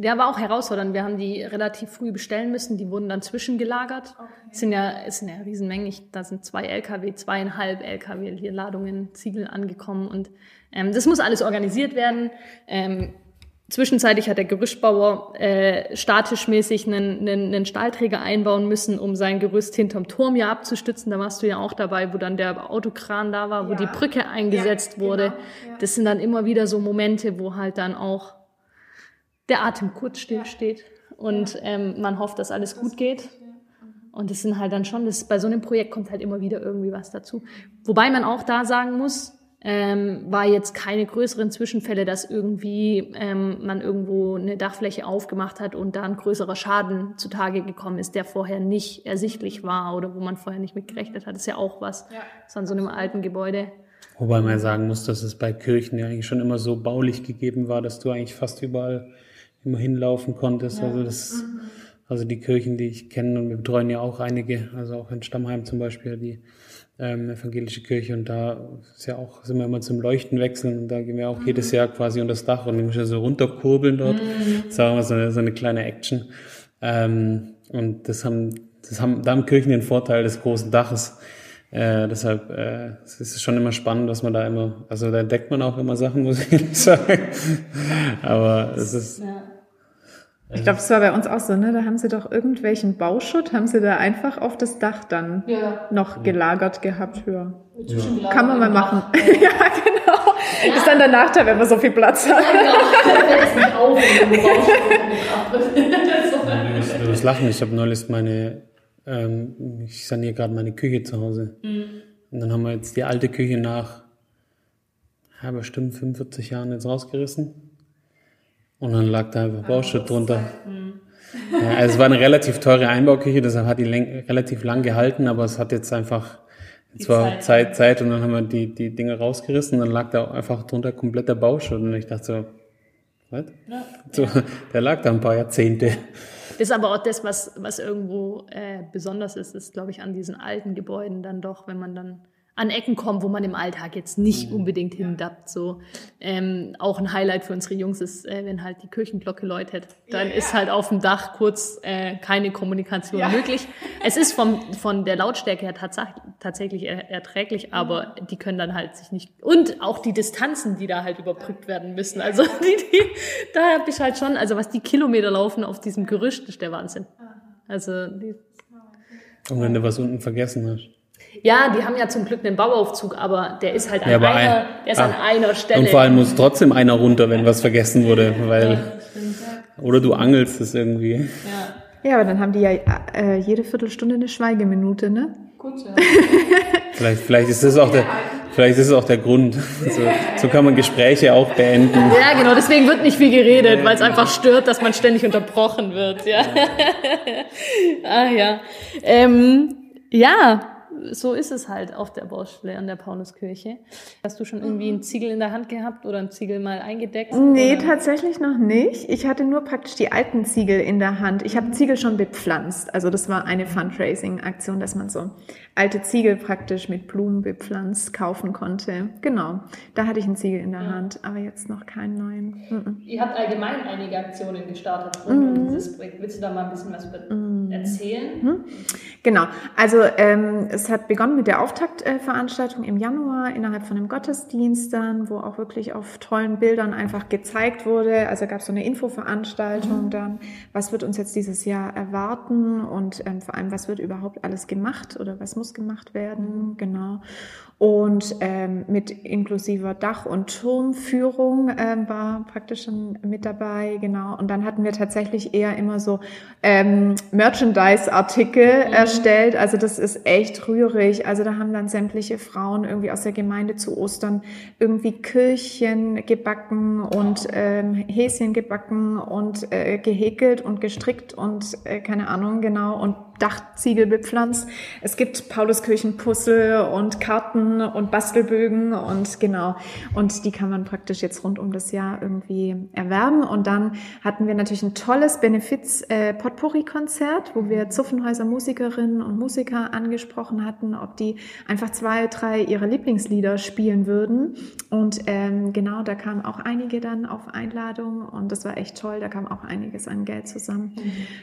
Ja, war auch herausfordernd. Wir haben die relativ früh bestellen müssen. Die wurden dann zwischengelagert. Okay. Es sind ja, es sind ja Riesenmengen. Ich, da sind zwei LKW, zweieinhalb LKW hier Ladungen Ziegel angekommen und ähm, das muss alles organisiert werden. Ähm, Zwischenzeitlich hat der Gerüstbauer äh, statischmäßig einen, einen, einen Stahlträger einbauen müssen, um sein Gerüst hinterm Turm ja abzustützen. Da warst du ja auch dabei, wo dann der Autokran da war, wo ja. die Brücke eingesetzt ja, wurde. Genau. Ja. Das sind dann immer wieder so Momente, wo halt dann auch der Atem kurz stillsteht und ähm, man hofft, dass alles gut geht. Und das sind halt dann schon, das, bei so einem Projekt kommt halt immer wieder irgendwie was dazu. Wobei man auch da sagen muss, ähm, war jetzt keine größeren Zwischenfälle, dass irgendwie ähm, man irgendwo eine Dachfläche aufgemacht hat und da ein größerer Schaden zutage gekommen ist, der vorher nicht ersichtlich war oder wo man vorher nicht mit gerechnet hat. Das ist ja auch was, ja. so an so einem alten Gebäude. Wobei man sagen muss, dass es bei Kirchen ja eigentlich schon immer so baulich gegeben war, dass du eigentlich fast überall immer hinlaufen konntest. Ja. Also das, mhm. also die Kirchen, die ich kenne und wir betreuen ja auch einige, also auch in Stammheim zum Beispiel, die ähm, evangelische Kirche und da ist ja auch, sind wir immer zum Leuchten wechseln und da gehen wir auch mhm. jedes Jahr quasi unter das Dach und ich muss ja so runterkurbeln dort. Mhm. Das war immer so eine, so eine kleine Action. Ähm, und das haben, das haben, da haben Kirchen den Vorteil des großen Daches. Äh, deshalb äh, es ist schon immer spannend, was man da immer, also da entdeckt man auch immer Sachen, muss ich sagen. Aber es ist, ja. Ich glaube, das war bei uns auch so, ne? Da haben sie doch irgendwelchen Bauschutt, haben sie da einfach auf das Dach dann Ja. noch gelagert gehabt. Ja. Zwischengelagert Kann man mal machen. Ja, genau. Das ist dann der Nachteil, wenn man so viel Platz hat. Wenn du wirst, lachen. Ich habe neulich meine, ähm, ich saniere gerade meine Küche zu Hause. Und dann haben wir jetzt die alte Küche nach, ja, bestimmt 45 Jahren jetzt rausgerissen. Und dann lag da einfach Bauschutt drunter. Ja, also es war eine relativ teure Einbauküche, deshalb hat die relativ lang gehalten, aber es hat jetzt einfach, es war Zeit. Zeit, Zeit und dann haben wir die, die Dinge rausgerissen und dann lag da einfach drunter kompletter Bauschutt und ich dachte so, was? So, der lag da ein paar Jahrzehnte. Das ist aber auch das, was, was irgendwo äh, besonders ist, ist, glaube ich, an diesen alten Gebäuden dann doch, wenn man dann an Ecken kommt, wo man im Alltag jetzt nicht unbedingt hindappt. So. Ähm, auch ein Highlight für unsere Jungs ist, äh, wenn halt die Kirchenglocke läutet. Dann ist halt auf dem Dach kurz äh, keine Kommunikation möglich. Es ist vom, von der Lautstärke her tats tatsächlich er erträglich, aber die können dann halt sich nicht. Und auch die Distanzen, die da halt überbrückt werden müssen. Also die, die, da habe ich halt schon, also was die Kilometer laufen auf diesem Gerüst, ist der Wahnsinn. Also die, Und wenn du was unten vergessen hast. Ja, die haben ja zum Glück einen Bauaufzug, aber der ist halt an, Ja, aber einer, ein- der ist an ah. einer Stelle. Und vor allem muss trotzdem einer runter, wenn was vergessen wurde, weil, oder du angelst es irgendwie. Ja, aber dann haben die ja äh, jede Viertelstunde eine Schweigeminute, ne? Gut, ja. Vielleicht, vielleicht ist das auch der, vielleicht ist es auch der Grund. So, so kann man Gespräche auch beenden. ja, genau, deswegen wird nicht viel geredet, weil es einfach stört, dass man ständig unterbrochen wird. Ja, ah, ja. Ähm, ja, so ist es halt auf der Baustelle an der Pauluskirche. Hast du schon irgendwie einen Ziegel in der Hand gehabt oder einen Ziegel mal eingedeckt? Nee, oder? tatsächlich noch nicht. Ich hatte nur praktisch die alten Ziegel in der Hand. Ich habe Ziegel schon bepflanzt. Also das war eine Fundraising-Aktion, dass man so alte Ziegel praktisch mit Blumen bepflanzt kaufen konnte. Genau, da hatte ich einen Ziegel in der Hand, aber jetzt noch keinen neuen. Mhm. Ihr habt allgemein einige Aktionen gestartet rund um dieses Projekt. Willst du da mal ein bisschen was über erzählen? Genau, also ähm, es hat begonnen mit der Auftaktveranstaltung im Januar innerhalb von einem Gottesdienst dann, wo auch wirklich auf tollen Bildern einfach gezeigt wurde. Also gab es so eine Infoveranstaltung dann, was wird uns jetzt dieses Jahr erwarten und ähm, vor allem, was wird überhaupt alles gemacht oder was muss gemacht werden, genau. Und ähm, mit inklusiver Dach- und Turmführung ähm, war praktisch schon mit dabei, genau. Und dann hatten wir tatsächlich eher immer so ähm, Merchandise-Artikel erstellt. Also das ist echt rührig. Also da haben dann sämtliche Frauen irgendwie aus der Gemeinde zu Ostern irgendwie Kirchen gebacken und ähm, Häschen gebacken und äh, gehäkelt und gestrickt und äh, keine Ahnung genau und Dachziegel bepflanzt. Es gibt Pauluskirchenpuzzle und Karten und Bastelbögen und genau. Und die kann man praktisch jetzt rund um das Jahr irgendwie erwerben. Und dann hatten wir natürlich ein tolles Benefiz-Potpourri-Konzert, wo wir Zuffenhäuser Musikerinnen und Musiker angesprochen hatten, ob die einfach zwei, drei ihrer Lieblingslieder spielen würden. Und ähm, genau, da kamen auch einige dann auf Einladung und das war echt toll. Da kam auch einiges an Geld zusammen.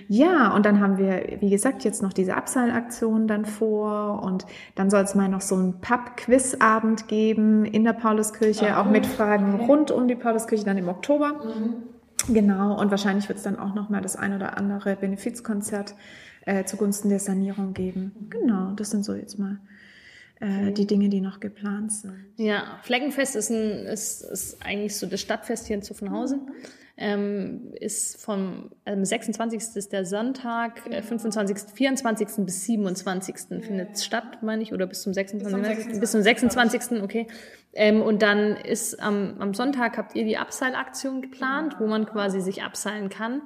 Ja, und dann haben wir, wie gesagt, jetzt noch diese Abseilaktion dann vor und dann soll es mal noch so einen Pub-Quiz-Abend geben in der Pauluskirche, auch mit Fragen rund um die Pauluskirche dann im Oktober. Genau, und wahrscheinlich wird es dann auch noch mal das ein oder andere Benefizkonzert äh, zugunsten der Sanierung geben. Genau, das sind so jetzt mal äh, die Dinge, die noch geplant sind. Ja, Fleckenfest ist, ein, ist, ist eigentlich so das Stadtfest hier in Zuffenhausen. Ähm, ist vom ähm, 26. ist der Sonntag, äh, 25., 24. bis 27. findet es statt, meine ich, oder bis zum 26. Bis zum 26. okay. Ähm, und dann ist am, am Sonntag habt ihr die Abseilaktion geplant, wo man quasi sich abseilen kann.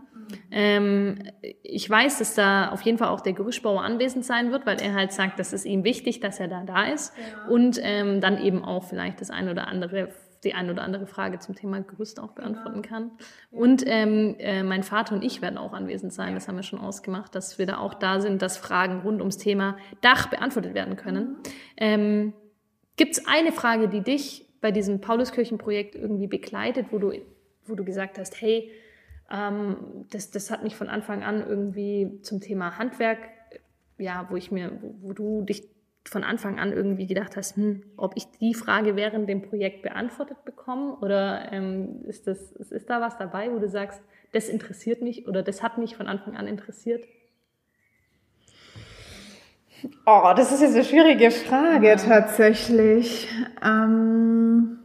Ähm, ich weiß, dass da auf jeden Fall auch der Gerüstbauer anwesend sein wird, weil er halt sagt, das ist ihm wichtig, dass er da da ist. Und ähm, dann eben auch vielleicht das ein oder andere, die ein oder andere Frage zum Thema Gerüst auch beantworten kann. Und ähm, äh, mein Vater und ich werden auch anwesend sein. Das haben wir schon ausgemacht, dass wir da auch da sind, dass Fragen rund ums Thema Dach beantwortet werden können. Ähm, Gibt es eine Frage, die dich bei diesem Pauluskirchenprojekt irgendwie begleitet, wo du, wo du gesagt hast, hey, ähm, das, das hat mich von Anfang an irgendwie zum Thema Handwerk, ja, wo ich mir, wo, wo du dich von Anfang an irgendwie gedacht hast, hm, ob ich die Frage während dem Projekt beantwortet bekomme oder ähm, ist, das, ist, da was dabei, wo du sagst, das interessiert mich oder das hat mich von Anfang an interessiert? Oh, das ist jetzt eine schwierige Frage tatsächlich. Ähm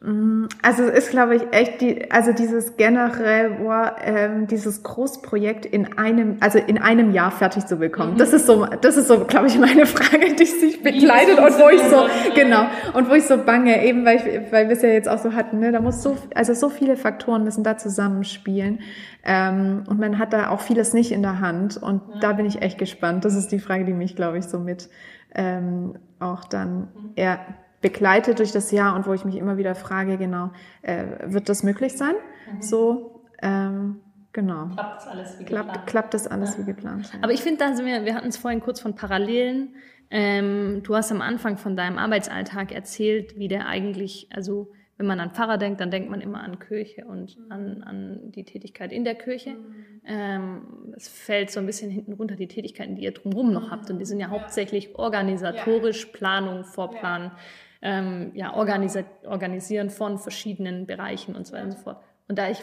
also es ist, glaube ich, echt die, also dieses generell, boah, ähm, dieses Großprojekt in einem, also in einem Jahr fertig zu bekommen. Mhm. Das ist so, das ist so, glaube ich, meine Frage, die sich begleitet und wo ich so, genau, und wo ich so bange, eben weil ich, weil wir es ja jetzt auch so hatten, ne, da muss so, also so viele Faktoren müssen da zusammenspielen. Ähm, und man hat da auch vieles nicht in der Hand. Und ja. da bin ich echt gespannt. Das ist die Frage, die mich, glaube ich, so mit ähm, auch dann mhm. eher begleitet durch das Jahr und wo ich mich immer wieder frage, genau, äh, wird das möglich sein? Mhm. So, ähm, genau. Klappt das alles wie klappt, geplant? Klappt das alles ja. wie geplant? Ja. Aber ich finde, da sind wir, wir hatten es vorhin kurz von Parallelen. Ähm, du hast am Anfang von deinem Arbeitsalltag erzählt, wie der eigentlich, also wenn man an Pfarrer denkt, dann denkt man immer an Kirche und mhm. an, an die Tätigkeit in der Kirche. Mhm. Ähm, es fällt so ein bisschen hinten runter die Tätigkeiten, die ihr drumherum noch habt. Und die sind ja hauptsächlich organisatorisch, Planung, Vorplan, ähm, ja, organisi organisieren von verschiedenen Bereichen und so weiter und so fort. Und da ich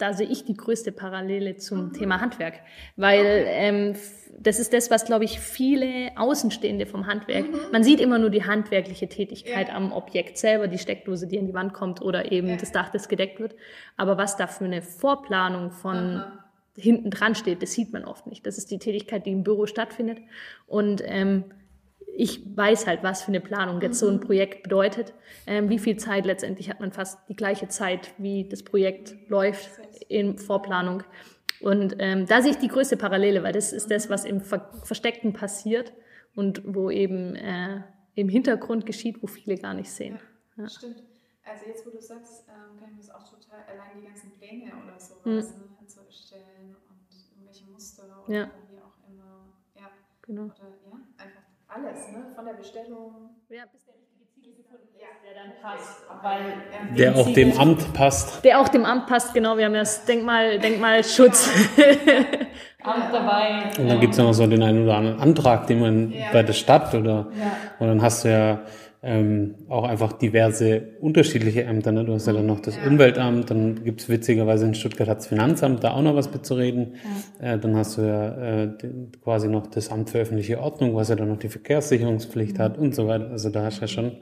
da sehe ich die größte Parallele zum mhm. Thema Handwerk, weil ähm, das ist das, was, glaube ich, viele Außenstehende vom Handwerk, mhm. man sieht immer nur die handwerkliche Tätigkeit ja. am Objekt selber, die Steckdose, die an die Wand kommt oder eben ja. das Dach, das gedeckt wird. Aber was da für eine Vorplanung von Aha. hinten dran steht, das sieht man oft nicht. Das ist die Tätigkeit, die im Büro stattfindet. Und ähm, ich weiß halt, was für eine Planung jetzt so ein mhm. Projekt bedeutet. Ähm, wie viel Zeit letztendlich hat man fast die gleiche Zeit, wie das Projekt läuft in Vorplanung. Und ähm, da sehe ich die größte Parallele, weil das ist das, was im Ver Versteckten passiert und wo eben äh, im Hintergrund geschieht, wo viele gar nicht sehen. Ja, ja. Stimmt. Also jetzt, wo du sagst, ähm, kann ich mir das auch total, allein die ganzen Pläne oder sowas mhm. ne, zu erstellen und irgendwelche Muster oder ja. wie auch immer. Ja, genau. Oder ja, alles, ne? Von der Bestellung. Ja, bis der richtige Ziegel gefunden ist, ja. der dann passt. Weil, der auch dem Amt passt. Der auch dem Amt passt, genau. Wir haben ja das Denkmal, Denkmalschutz. Amt dabei. Und dann gibt es noch so den einen oder anderen Antrag, den man ja. bei der Stadt oder, ja. und dann hast du ja ähm, auch einfach diverse unterschiedliche Ämter. Ne? Du hast ja dann noch das ja. Umweltamt, dann gibt's witzigerweise in Stuttgart das Finanzamt, da auch noch was mitzureden. Ja. Äh, dann hast du ja äh, quasi noch das Amt für öffentliche Ordnung, was ja dann noch die Verkehrssicherungspflicht mhm. hat und so weiter. Also da hast du ja schon...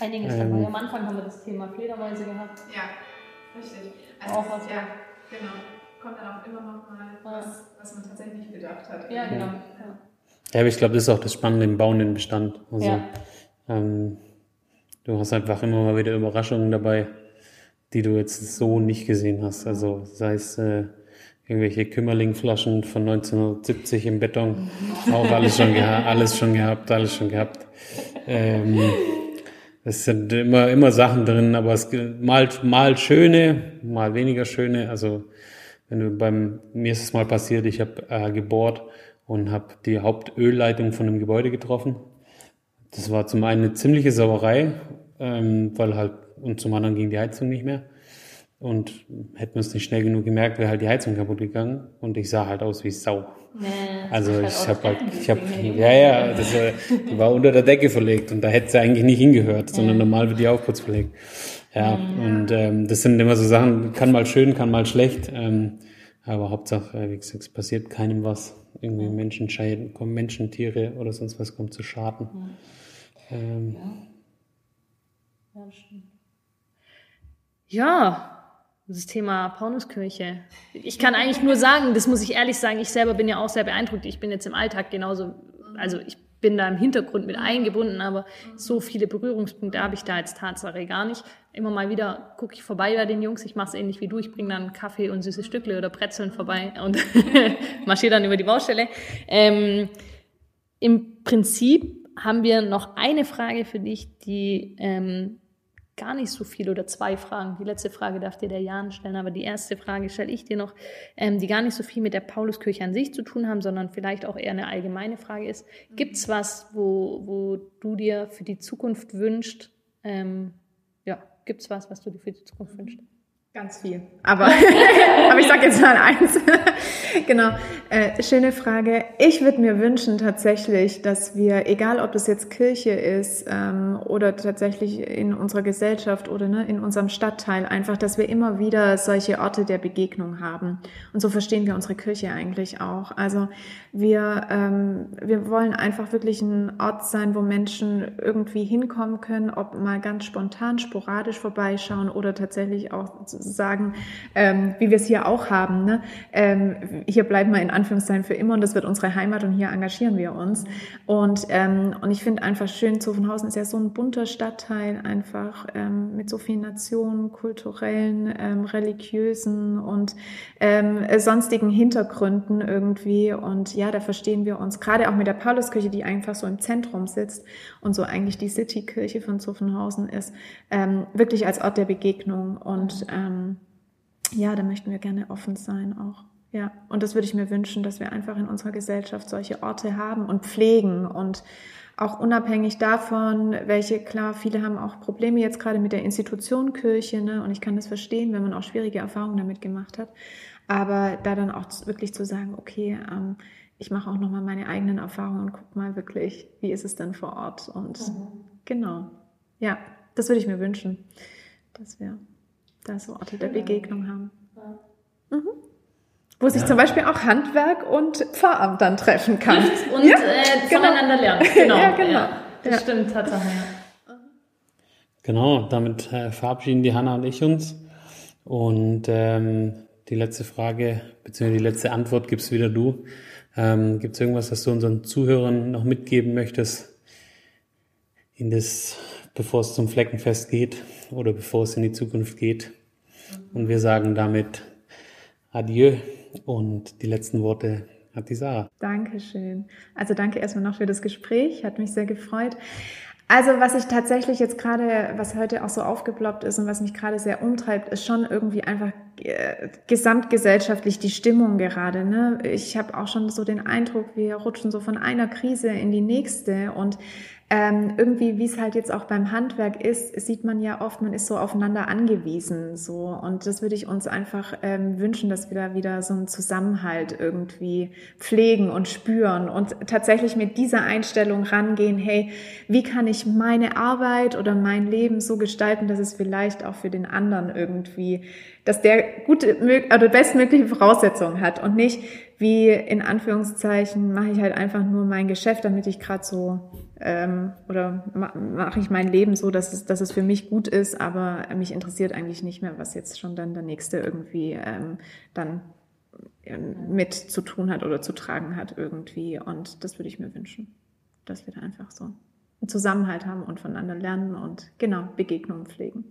Einiges ähm, dabei. Am Anfang haben wir das Thema Fledermäuse gehabt. Ja, richtig. Also auch was ja, genau. Kommt dann auch immer noch mal was, was man tatsächlich nicht gedacht hat. Ja, genau. Ja, ja aber ich glaube, das ist auch das Spannende im bauenden Bestand. Also, ja ähm, du hast einfach immer mal wieder Überraschungen dabei, die du jetzt so nicht gesehen hast. Also sei es äh, irgendwelche Kümmerlingflaschen von 1970 im Beton, auch alles schon gehabt, alles schon gehabt, alles schon gehabt. Ähm, es sind immer, immer Sachen drin, aber es mal, mal schöne, mal weniger schöne. Also wenn du beim, mir ist es mal passiert, ich habe äh, gebohrt und habe die Hauptölleitung von einem Gebäude getroffen das war zum einen eine ziemliche Sauerei, ähm, weil halt, und zum anderen ging die Heizung nicht mehr. Und hätten wir es nicht schnell genug gemerkt, wäre halt die Heizung kaputt gegangen und ich sah halt aus wie Sau. Nee, also halt ich habe halt, ich habe, ja, ja, das, äh, die war unter der Decke verlegt und da hätte sie eigentlich nicht hingehört, sondern normal wird die auch kurz verlegt. Ja, mhm. und ähm, das sind immer so Sachen, kann mal schön, kann mal schlecht, ähm, aber Hauptsache, äh, wie gesagt, es passiert keinem was. Irgendwie Menschen scheiden, kommen Menschen, Tiere oder sonst was kommt zu Schaden. Mhm. Ähm, ja. ja, das stimmt. Ja, das Thema Paunuskirche. Ich kann eigentlich nur sagen, das muss ich ehrlich sagen, ich selber bin ja auch sehr beeindruckt. Ich bin jetzt im Alltag genauso, also ich bin da im Hintergrund mit eingebunden, aber so viele Berührungspunkte habe ich da als Tatsache gar nicht. Immer mal wieder gucke ich vorbei bei den Jungs, ich mache es ähnlich wie du, ich bringe dann Kaffee und süße Stückle oder Brezeln vorbei und marschiere dann über die Baustelle. Ähm, Im Prinzip haben wir noch eine Frage für dich, die ähm, gar nicht so viel oder zwei Fragen. Die letzte Frage darf dir der Jan stellen, aber die erste Frage stelle ich dir noch, ähm, die gar nicht so viel mit der Pauluskirche an sich zu tun haben, sondern vielleicht auch eher eine allgemeine Frage ist. Gibt es was, wo, wo du dir für die Zukunft wünschst? Ähm, ja, gibt es was, was du dir für die Zukunft wünschst? Ganz viel. Aber, aber ich sage jetzt mal eins. genau. Äh, schöne Frage. Ich würde mir wünschen tatsächlich, dass wir, egal ob das jetzt Kirche ist ähm, oder tatsächlich in unserer Gesellschaft oder ne, in unserem Stadtteil, einfach, dass wir immer wieder solche Orte der Begegnung haben. Und so verstehen wir unsere Kirche eigentlich auch. Also wir, ähm, wir wollen einfach wirklich ein Ort sein, wo Menschen irgendwie hinkommen können, ob mal ganz spontan, sporadisch vorbeischauen oder tatsächlich auch sagen, ähm, wie wir es hier auch haben. Ne? Ähm, hier bleiben wir in Anführungszeichen für immer und das wird unsere Heimat und hier engagieren wir uns. Und, ähm, und ich finde einfach schön, Zuffenhausen ist ja so ein bunter Stadtteil, einfach ähm, mit so vielen Nationen, kulturellen, ähm, religiösen und ähm, sonstigen Hintergründen irgendwie. Und ja, da verstehen wir uns gerade auch mit der Pauluskirche, die einfach so im Zentrum sitzt und so eigentlich die Citykirche von Zuffenhausen ist, wirklich als Ort der Begegnung. Und ähm, ja, da möchten wir gerne offen sein auch. Ja, und das würde ich mir wünschen, dass wir einfach in unserer Gesellschaft solche Orte haben und pflegen und auch unabhängig davon, welche, klar, viele haben auch Probleme jetzt gerade mit der Institution Kirche, ne? und ich kann das verstehen, wenn man auch schwierige Erfahrungen damit gemacht hat, aber da dann auch wirklich zu sagen, okay, ähm, ich mache auch nochmal meine eigenen Erfahrungen und guck mal wirklich, wie ist es denn vor Ort und mhm. genau, ja, das würde ich mir wünschen, dass wir da so Orte der Begegnung haben. Ja. Mhm. Wo sich ja. zum Beispiel auch Handwerk und Pfarramt dann treffen kann. Und ja, äh, genau. voneinander lernen. Genau. ja, genau. Ja, das stimmt, Tatsache. Genau, damit äh, verabschieden die Hanna und ich uns. Und ähm, die letzte Frage, beziehungsweise die letzte Antwort gibst wieder du. Ähm, Gibt es irgendwas, was du unseren Zuhörern noch mitgeben möchtest, in das, bevor es zum Fleckenfest geht oder bevor es in die Zukunft geht? Und wir sagen damit Adieu und die letzten Worte hat die Sarah. Dankeschön. Also danke erstmal noch für das Gespräch, hat mich sehr gefreut. Also was ich tatsächlich jetzt gerade, was heute auch so aufgeploppt ist und was mich gerade sehr umtreibt, ist schon irgendwie einfach gesamtgesellschaftlich die Stimmung gerade. Ne? Ich habe auch schon so den Eindruck, wir rutschen so von einer Krise in die nächste und ähm, irgendwie, wie es halt jetzt auch beim Handwerk ist, sieht man ja oft, man ist so aufeinander angewiesen, so. Und das würde ich uns einfach ähm, wünschen, dass wir da wieder so einen Zusammenhalt irgendwie pflegen und spüren und tatsächlich mit dieser Einstellung rangehen, hey, wie kann ich meine Arbeit oder mein Leben so gestalten, dass es vielleicht auch für den anderen irgendwie dass der gute oder bestmögliche Voraussetzungen hat und nicht wie in Anführungszeichen mache ich halt einfach nur mein Geschäft, damit ich gerade so ähm, oder mache ich mein Leben so, dass es, dass es für mich gut ist, aber mich interessiert eigentlich nicht mehr, was jetzt schon dann der nächste irgendwie ähm, dann ähm, mit zu tun hat oder zu tragen hat irgendwie und das würde ich mir wünschen, dass wir da einfach so einen Zusammenhalt haben und voneinander lernen und genau Begegnungen pflegen.